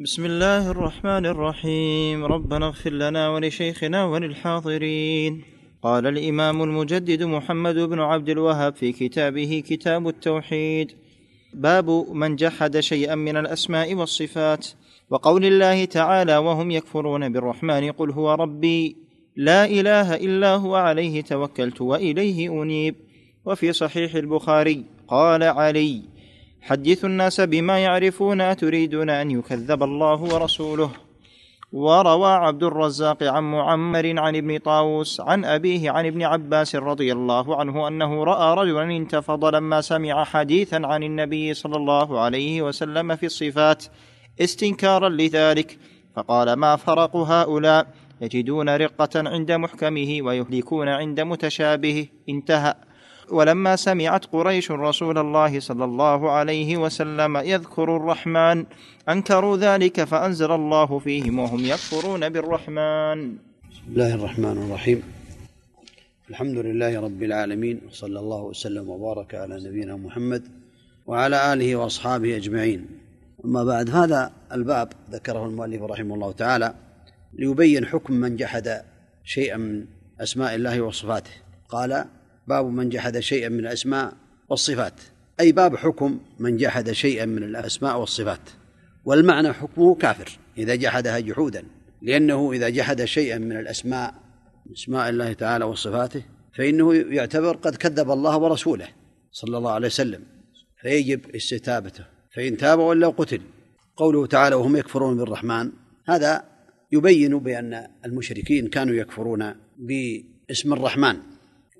بسم الله الرحمن الرحيم. ربنا اغفر لنا ولشيخنا وللحاضرين. قال الإمام المجدد محمد بن عبد الوهاب في كتابه كتاب التوحيد باب من جحد شيئا من الأسماء والصفات وقول الله تعالى وهم يكفرون بالرحمن قل هو ربي لا إله إلا هو عليه توكلت وإليه أنيب وفي صحيح البخاري قال علي حدثوا الناس بما يعرفون أتريدون أن يكذب الله ورسوله؟ وروى عبد الرزاق عن معمر عن ابن طاووس عن أبيه عن ابن عباس رضي الله عنه أنه رأى رجلا انتفض لما سمع حديثا عن النبي صلى الله عليه وسلم في الصفات استنكارا لذلك فقال ما فرق هؤلاء؟ يجدون رقة عند محكمه ويهلكون عند متشابهه انتهى. ولما سمعت قريش رسول الله صلى الله عليه وسلم يذكر الرحمن أنكروا ذلك فأنزل الله فيهم وهم يكفرون بالرحمن. بسم الله الرحمن الرحيم. الحمد لله رب العالمين وصلى الله وسلم وبارك على نبينا محمد وعلى آله وأصحابه أجمعين. أما بعد هذا الباب ذكره المؤلف رحمه الله تعالى ليبين حكم من جحد شيئا من أسماء الله وصفاته. قال باب من جحد شيئا من الأسماء والصفات. أي باب حكم من جحد شيئا من الأسماء والصفات. والمعنى حكمه كافر إذا جحدها جحودا. لأنه إذا جحد شيئا من الأسماء أسماء الله تعالى وصفاته فإنه يعتبر قد كذب الله ورسوله صلى الله عليه وسلم. فيجب استتابته. فإن تاب ولا قتل. قوله تعالى وهم يكفرون بالرحمن. هذا يبين بأن المشركين كانوا يكفرون باسم الرحمن.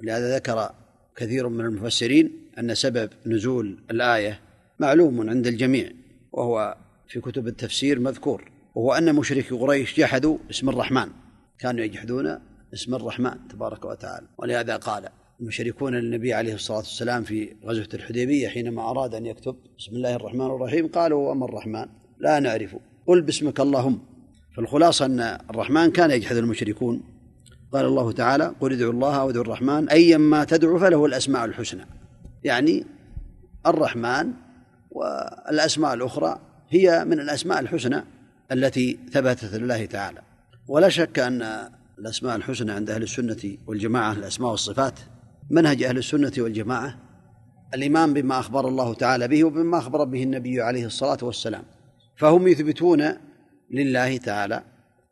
ولهذا ذكر كثير من المفسرين أن سبب نزول الآية معلوم عند الجميع وهو في كتب التفسير مذكور وهو أن مشركي قريش جحدوا اسم الرحمن كانوا يجحدون اسم الرحمن تبارك وتعالى ولهذا قال المشركون للنبي عليه الصلاة والسلام في غزوة الحديبية حينما أراد أن يكتب بسم الله الرحمن الرحيم قالوا وما الرحمن؟ لا نعرف قل باسمك اللهم. فالخلاصة أن الرحمن كان يجحد المشركون قال الله تعالى قل ادعوا الله أو ادعوا الرحمن ايا ما تدعو فله الأسماء الحسنى. يعني الرحمن والأسماء الأخرى هي من الأسماء الحسنى التي ثبتت لله تعالى. ولا شك أن الأسماء الحسنى عند أهل السنة والجماعة الأسماء والصفات منهج أهل السنة والجماعة. الإيمان بما أخبر الله تعالى به وبما أخبر به النبي عليه الصلاة والسلام. فهم يثبتون لله تعالى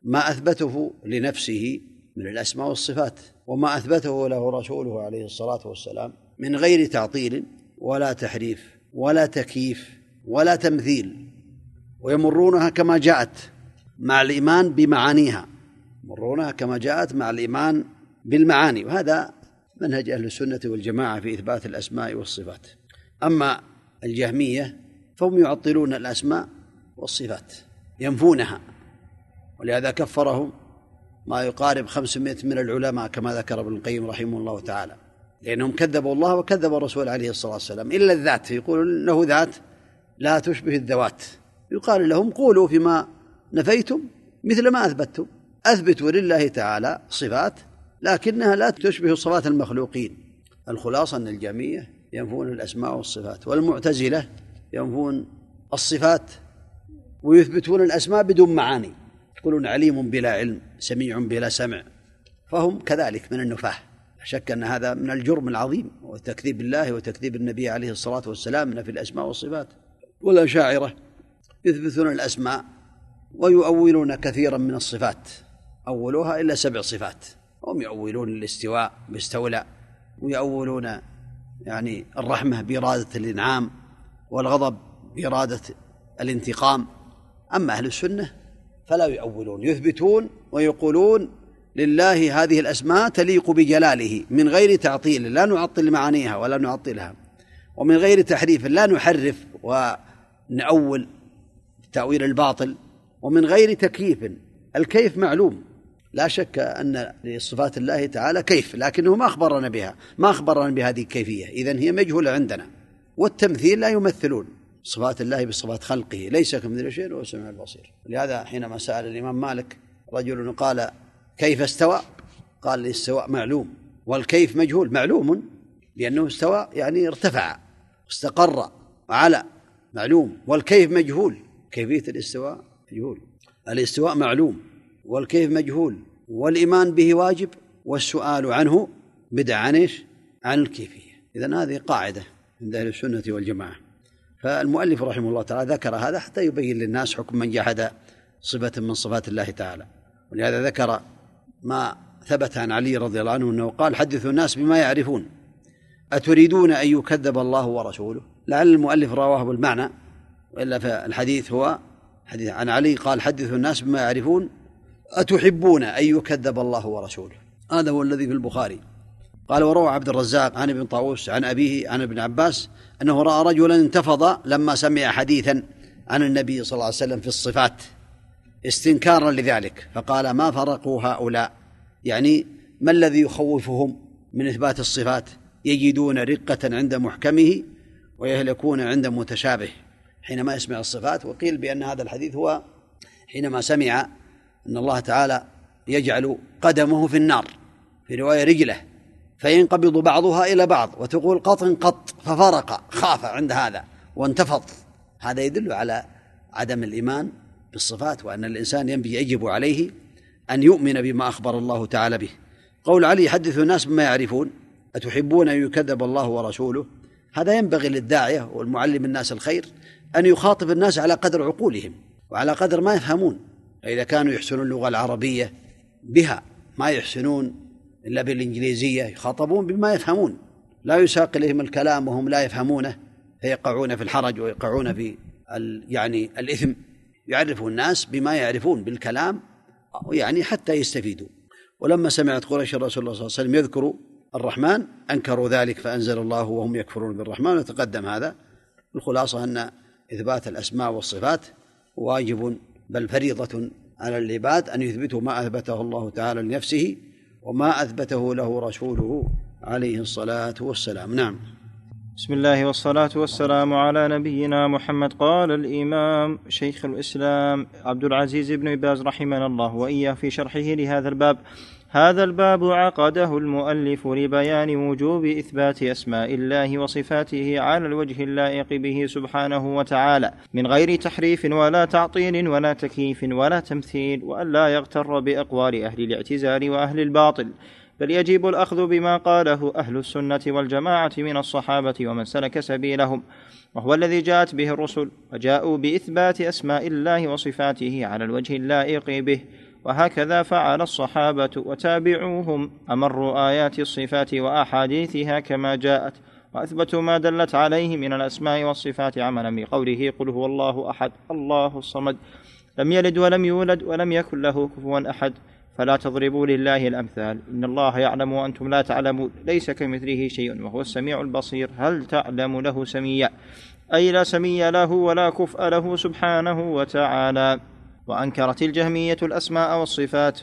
ما أثبته لنفسه من الأسماء والصفات وما أثبته له رسوله عليه الصلاة والسلام من غير تعطيل ولا تحريف ولا تكييف ولا تمثيل ويمرونها كما جاءت مع الإيمان بمعانيها يمرونها كما جاءت مع الإيمان بالمعاني وهذا منهج أهل السنة والجماعة في إثبات الأسماء والصفات. أما الجهمية فهم يعطلون الأسماء والصفات ينفونها ولهذا كفرهم ما يقارب خمسمائة من العلماء كما ذكر ابن القيم رحمه الله تعالى. لأنهم كذبوا الله وكذبوا الرسول عليه الصلاة والسلام. إلا الذات يقولون له ذات لا تشبه الذوات. يقال لهم قولوا فيما نفيتم مثل ما أثبتتم. أثبتوا لله تعالى صفات لكنها لا تشبه صفات المخلوقين. الخلاصة أن الجميع ينفون الأسماء والصفات والمعتزلة ينفون الصفات ويثبتون الأسماء بدون معاني. يقولون عليم بلا علم سميع بلا سمع. فهم كذلك من النفاه لا شك أن هذا من الجرم العظيم وتكذيب الله وتكذيب النبي عليه الصلاة والسلام في الأسماء والصفات. والاشاعره يثبتون الأسماء ويؤولون كثيرا من الصفات. أولوها إلا سبع صفات. هم يؤولون الاستواء باستولى ويؤولون يعني الرحمة بإرادة الإنعام والغضب بإرادة الانتقام. أما أهل السنة فلا يؤولون. يثبتون ويقولون لله هذه الأسماء تليق بجلاله. من غير تعطيل لا نعطل معانيها ولا نعطلها. ومن غير تحريف لا نحرف ونأول تأويل الباطل. ومن غير تكييف الكيف معلوم. لا شك أن لصفات الله تعالى كيف لكنه ما أخبرنا بها. ما أخبرنا بهذه الكيفية. إذن هي مجهولة عندنا. والتمثيل لا يمثلون. صفات الله بصفات خلقه ليس كمثل شيء وهو السميع البصير. لهذا حينما سأل الإمام مالك رجل قال كيف استوى؟ قال الاستواء معلوم. والكيف مجهول؟ معلوم. لأنه استوى يعني ارتفع استقر على معلوم. والكيف مجهول؟ كيفية الاستواء مجهول. الاستواء معلوم. والكيف مجهول؟ والإيمان به واجب؟ والسؤال عنه بدع عن إيش؟ عن الكيفية. إذا هذه قاعدة عند أهل السنة والجماعة. فالمؤلف رحمه الله تعالى ذكر هذا حتى يبين للناس حكم من جحد صفة من صفات الله تعالى. ولهذا ذكر ما ثبت عن علي رضي الله عنه أنه قال حدثوا الناس بما يعرفون. أتريدون أن يكذب الله ورسوله؟ لعل المؤلف رواه بالمعنى وإلا فالحديث هو حديث عن علي قال حدثوا الناس بما يعرفون. أتحبون أن يكذب الله ورسوله؟ هذا هو الذي في البخاري. قال وروى عبد الرزاق عن ابن طاووس عن أبيه عن ابن عباس أنه رأى رجلا انتفض لما سمع حديثا عن النبي صلى الله عليه وسلم في الصفات استنكارا لذلك فقال ما فرقوا هؤلاء؟ يعني ما الذي يخوفهم من إثبات الصفات؟ يجدون رقة عند محكمه ويهلكون عند متشابه. حينما يسمع الصفات وقيل بأن هذا الحديث هو حينما سمع أن الله تعالى يجعل قدمه في النار في رواية رجله. فينقبض بعضها إلى بعض وتقول قط قط ففرق خاف عند هذا وانتفض. هذا يدل على عدم الإيمان بالصفات وأن الإنسان ينبغي يجب عليه أن يؤمن بما أخبر الله تعالى به. قول علي يحدث الناس بما يعرفون أتحبون أن يكذب الله ورسوله؟ هذا ينبغي للداعية والمعلم الناس الخير أن يخاطب الناس على قدر عقولهم وعلى قدر ما يفهمون. فإذا كانوا يحسنون اللغة العربية بها ما يحسنون إلا بالإنجليزية يخاطبون بما يفهمون. لا يساق إليهم الكلام وهم لا يفهمونه فيقعون في الحرج ويقعون في يعني الإثم. يعرف الناس بما يعرفون بالكلام يعني حتى يستفيدوا. ولما سمعت قريش الرسول صلى الله عليه وسلم يذكر الرحمن أنكروا ذلك فأنزل الله وهم يكفرون بالرحمن وتقدم هذا. الخلاصة أن إثبات الأسماء والصفات واجب بل فريضة على العباد أن يثبتوا ما أثبته الله تعالى لنفسه وما أثبته له رسوله عليه الصلاة والسلام. نعم. بسم الله والصلاة والسلام على نبينا محمد. قال الإمام شيخ الإسلام عبد العزيز بن باز رحمنا الله وإياه في شرحه لهذا الباب. هذا الباب عقده المؤلف لبيان وجوب إثبات أسماء الله وصفاته على الوجه اللائق به سبحانه وتعالى من غير تحريف ولا تعطيل ولا تكييف ولا تمثيل والا يغتر بأقوال أهل الاعتزال وأهل الباطل. بل يجب الأخذ بما قاله أهل السنة والجماعة من الصحابة ومن سلك سبيلهم. وهو الذي جاءت به الرسل وجاءوا بإثبات أسماء الله وصفاته على الوجه اللائق به. وهكذا فعل الصحابة وتابعوهم. أمروا آيات الصفات وأحاديثها كما جاءت وأثبتوا ما دلت عليه من الأسماء والصفات عملا بقوله قل هو الله أحد الله الصمد. لم يلد ولم يولد ولم يكن له كفوا أحد. فلا تضربوا لله الأمثال. إن الله يعلم وأنتم لا تعلمون. ليس كمثله شيء وهو السميع البصير. هل تعلم له سميا؟ أي لا سمي له ولا كفء له سبحانه وتعالى. وأنكرت الجهمية الأسماء والصفات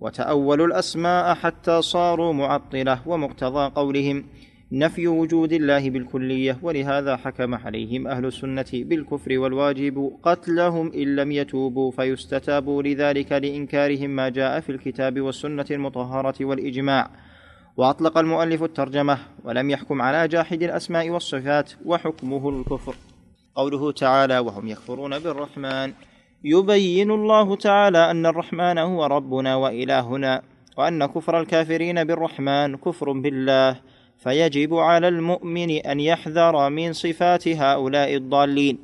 وتاولوا الأسماء حتى صاروا معطلة ومقتضى قولهم نفي وجود الله بالكلية ولهذا حكم عليهم أهل السنة بالكفر والواجب قتلهم إن لم يتوبوا فيستتابوا لذلك لإنكارهم ما جاء في الكتاب والسنة المطهرة والإجماع وأطلق المؤلف الترجمة ولم يحكم على جاحد الأسماء والصفات وحكمه الكفر قوله تعالى وهم يكفرون بالرحمن يبين الله تعالى أن الرحمن هو ربنا وإلهنا وأن كفر الكافرين بالرحمن كفر بالله فيجب على المؤمن أن يحذر من صفات هؤلاء الضالين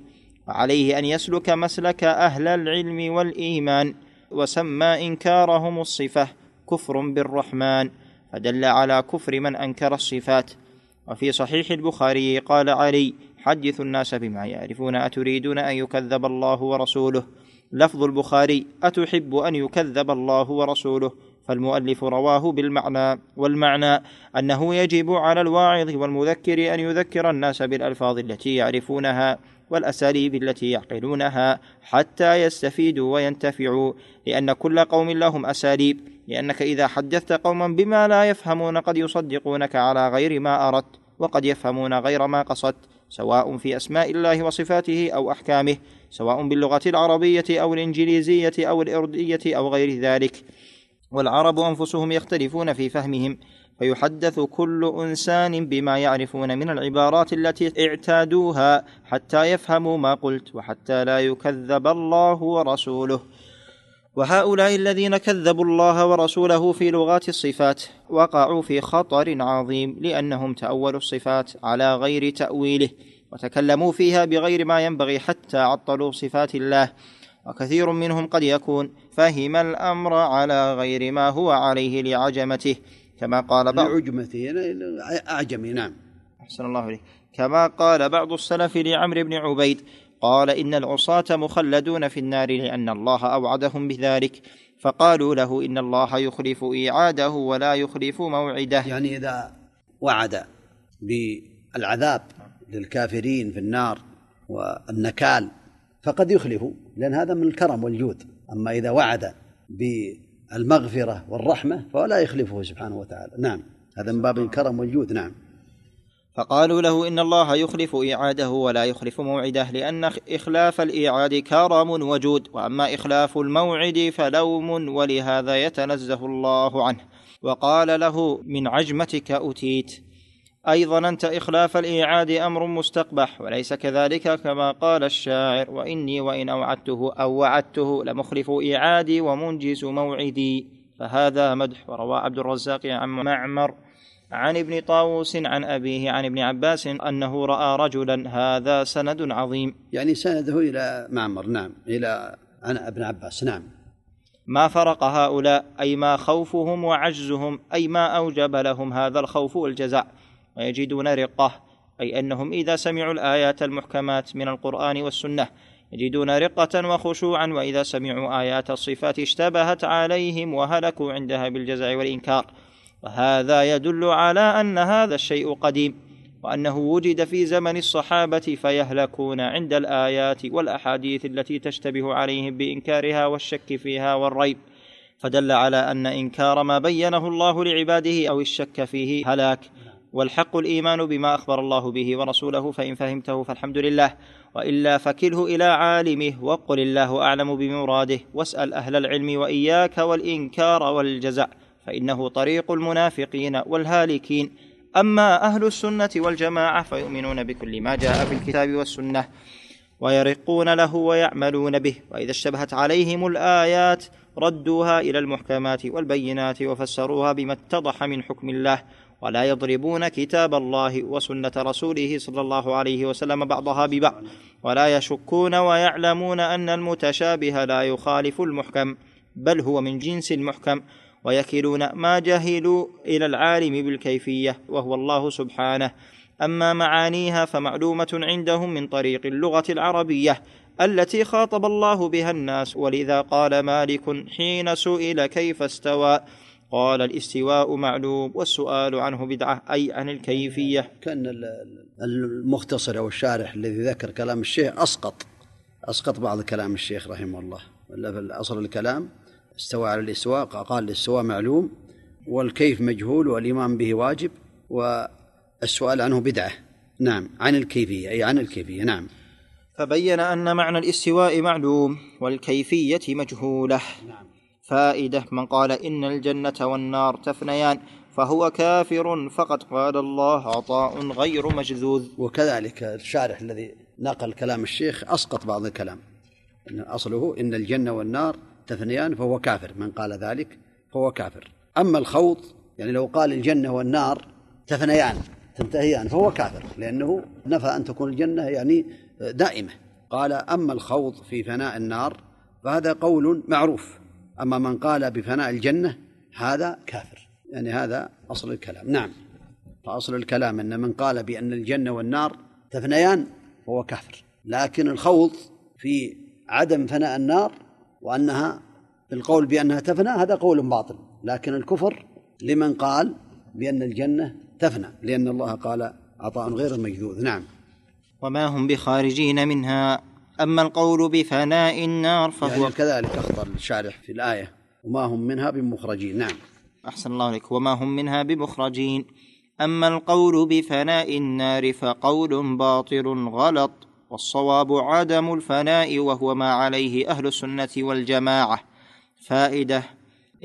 وعليه أن يسلك مسلك أهل العلم والإيمان وسمى إنكارهم الصفة كفر بالرحمن فدل على كفر من أنكر الصفات. وفي صحيح البخاري قال علي حدثوا الناس بما يعرفون أتريدون أن يكذب الله ورسوله؟ لفظ البخاري أتحب أن يكذب الله ورسوله؟ فالمؤلف رواه بالمعنى والمعنى أنه يجب على الواعظ والمذكر أن يذكر الناس بالألفاظ التي يعرفونها والأساليب التي يعقلونها حتى يستفيدوا وينتفعوا. لأن كل قوم لهم أساليب. لأنك إذا حدثت قوما بما لا يفهمون قد يصدقونك على غير ما أردت وقد يفهمون غير ما قصدت. سواء في أسماء الله وصفاته أو أحكامه سواء باللغة العربية أو الإنجليزية أو الأردية أو غير ذلك. والعرب أنفسهم يختلفون في فهمهم فيحدث كل إنسان بما يعرفون من العبارات التي اعتادوها حتى يفهموا ما قلت وحتى لا يكذب الله ورسوله. وهؤلاء الذين كذبوا الله ورسوله في لغات الصفات وقعوا في خطر عظيم لأنهم تأولوا الصفات على غير تأويله وتكلموا فيها بغير ما ينبغي حتى عطلوا صفات الله. وكثير منهم قد يكون فهم الأمر على غير ما هو عليه لعجمته كما قال بعض لعجمته اعجمي نعم. أحسن الله إليك. كما قال بعض السلف لعمرو بن عبيد قال إن العصاة مخلدون في النار لأن الله أوعدهم بذلك. فقالوا له إن الله يخلف إيعاده ولا يخلف موعده. يعني إذا وعد بالعذاب للكافرين في النار والنكال فقد يخلف لأن هذا من الكرم والجود. أما إذا وعد بالمغفرة والرحمة فلا يخلفه سبحانه وتعالى. نعم هذا من باب الكرم والجود. نعم. فقالوا له إن الله يخلف إيعاده ولا يخلف موعده لأن إخلاف الإيعاد كرم وجود وأما إخلاف الموعد فلوم ولهذا يتنزه الله عنه. وقال له من عجمتك أتيت. اي ظننت إخلاف الإيعاد أمر مستقبح وليس كذلك كما قال الشاعر وإني وإن أوعدته أو وعدته لمخلف إيعادي ومنجز موعدي. فهذا مدح وروى عبد الرزاق عن معمر عن ابن طاووس عن أبيه عن ابن عباس أنه رأى رجلا هذا سند عظيم. يعني سنده إلى معمر نعم إلى عن ابن عباس نعم. ما فرق هؤلاء؟ أي ما خوفهم وعجزهم أي ما أوجب لهم هذا الخوف والجزع. ويجدون رقة أي أنهم إذا سمعوا الآيات المحكمات من القرآن والسنة يجدون رقة وخشوعا وإذا سمعوا آيات الصفات اشتبهت عليهم وهلكوا عندها بالجزع والإنكار. وهذا يدل على أن هذا الشيء قديم وأنه وجد في زمن الصحابة فيهلكون عند الآيات والأحاديث التي تشتبه عليهم بإنكارها والشك فيها والريب. فدل على أن إنكار ما بينه الله لعباده أو الشك فيه هلاك. والحق الإيمان بما أخبر الله به ورسوله فإن فهمته فالحمد لله. وإلا فكله إلى عالمه وقل الله أعلم بمراده. واسأل أهل العلم وإياك والإنكار والجزع فإنه طريق المنافقين والهالكين. أما أهل السنة والجماعة فيؤمنون بكل ما جاء في الكتاب والسنة ويرقون له ويعملون به. وإذا اشتبهت عليهم الآيات ردوها إلى المحكمات والبينات وفسروها بما اتضح من حكم الله. ولا يضربون كتاب الله وسنة رسوله صلى الله عليه وسلم بعضها ببعض. ولا يشكون ويعلمون أن المتشابه لا يخالف المحكم بل هو من جنس المحكم. ويكلون ما جهلوا إلى العالم بالكيفية وهو الله سبحانه. أما معانيها فمعلومة عندهم من طريق اللغة العربية التي خاطب الله بها الناس. ولذا قال مالك حين سئل كيف استوى؟ قال الاستواء معلوم والسؤال عنه بدعة أي عن الكيفية. كأن المختصر أو الشارح الذي ذكر كلام الشيخ أسقط أسقط بعض كلام الشيخ رحمه الله. ولا في أصل الكلام استوى على الاستواء قال الاستواء معلوم والكيف مجهول والإيمان به واجب والسؤال عنه بدعة. نعم عن الكيفية أي عن الكيفية نعم. فبين أن معنى الاستواء معلوم والكيفية مجهولة. نعم. فائدة من قال إن الجنة والنار تفنيان فهو كافر فقد قال الله عطاء غير مجذوذ. وكذلك الشارح الذي نقل كلام الشيخ أسقط بعض الكلام. إن أصله إن الجنة والنار تفنيان فهو كافر من قال ذلك فهو كافر. أما الخوض يعني لو قال الجنة والنار تفنيان تنتهيان فهو كافر لأنه نفى أن تكون الجنة يعني دائمة. قال أما الخوض في فناء النار فهذا قول معروف. أما من قال بفناء الجنة هذا كافر. يعني هذا أصل الكلام. نعم. فأصل الكلام أن من قال بأن الجنة والنار تفنيان فهو كافر. لكن الخوض في عدم فناء النار وأنها القول بأنها تفنى هذا قول باطل. لكن الكفر لمن قال بأن الجنة تفنى لأن الله قال عطاء غير مجذوذ. نعم. وما هم بخارجين منها. أما القول بفناء النار فهو يعني كذلك أخطر الشارح في الآية. وما هم منها بمخرجين. نعم. أحسن الله عليك. وما هم منها بمخرجين. أما القول بفناء النار فقول باطل غلط. والصواب عدم الفناء وهو ما عليه أهل السنة والجماعة. فائدة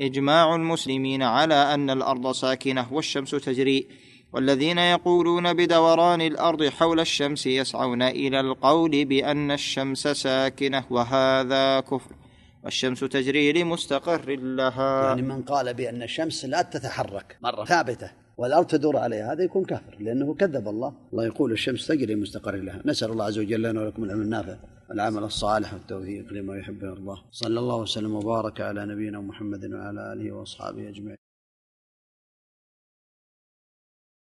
إجماع المسلمين على أن الأرض ساكنة والشمس تجري والذين يقولون بدوران الأرض حول الشمس يسعون إلى القول بأن الشمس ساكنة وهذا كفر والشمس تجري لمستقر لها. يعني من قال بأن الشمس لا تتحرك مرة. ثابتة. والأرض تدور عليها هذا يكون كافر لأنه كذب الله. الله يقول الشمس تجري مستقر لها. نسأل الله عز وجل لنا ولكم العلم النافع العمل الصالح والتوفيق لما يحب ويرضاه. صلى الله وسلم وبارك على نبينا محمد وعلى آله وأصحابه أجمعين.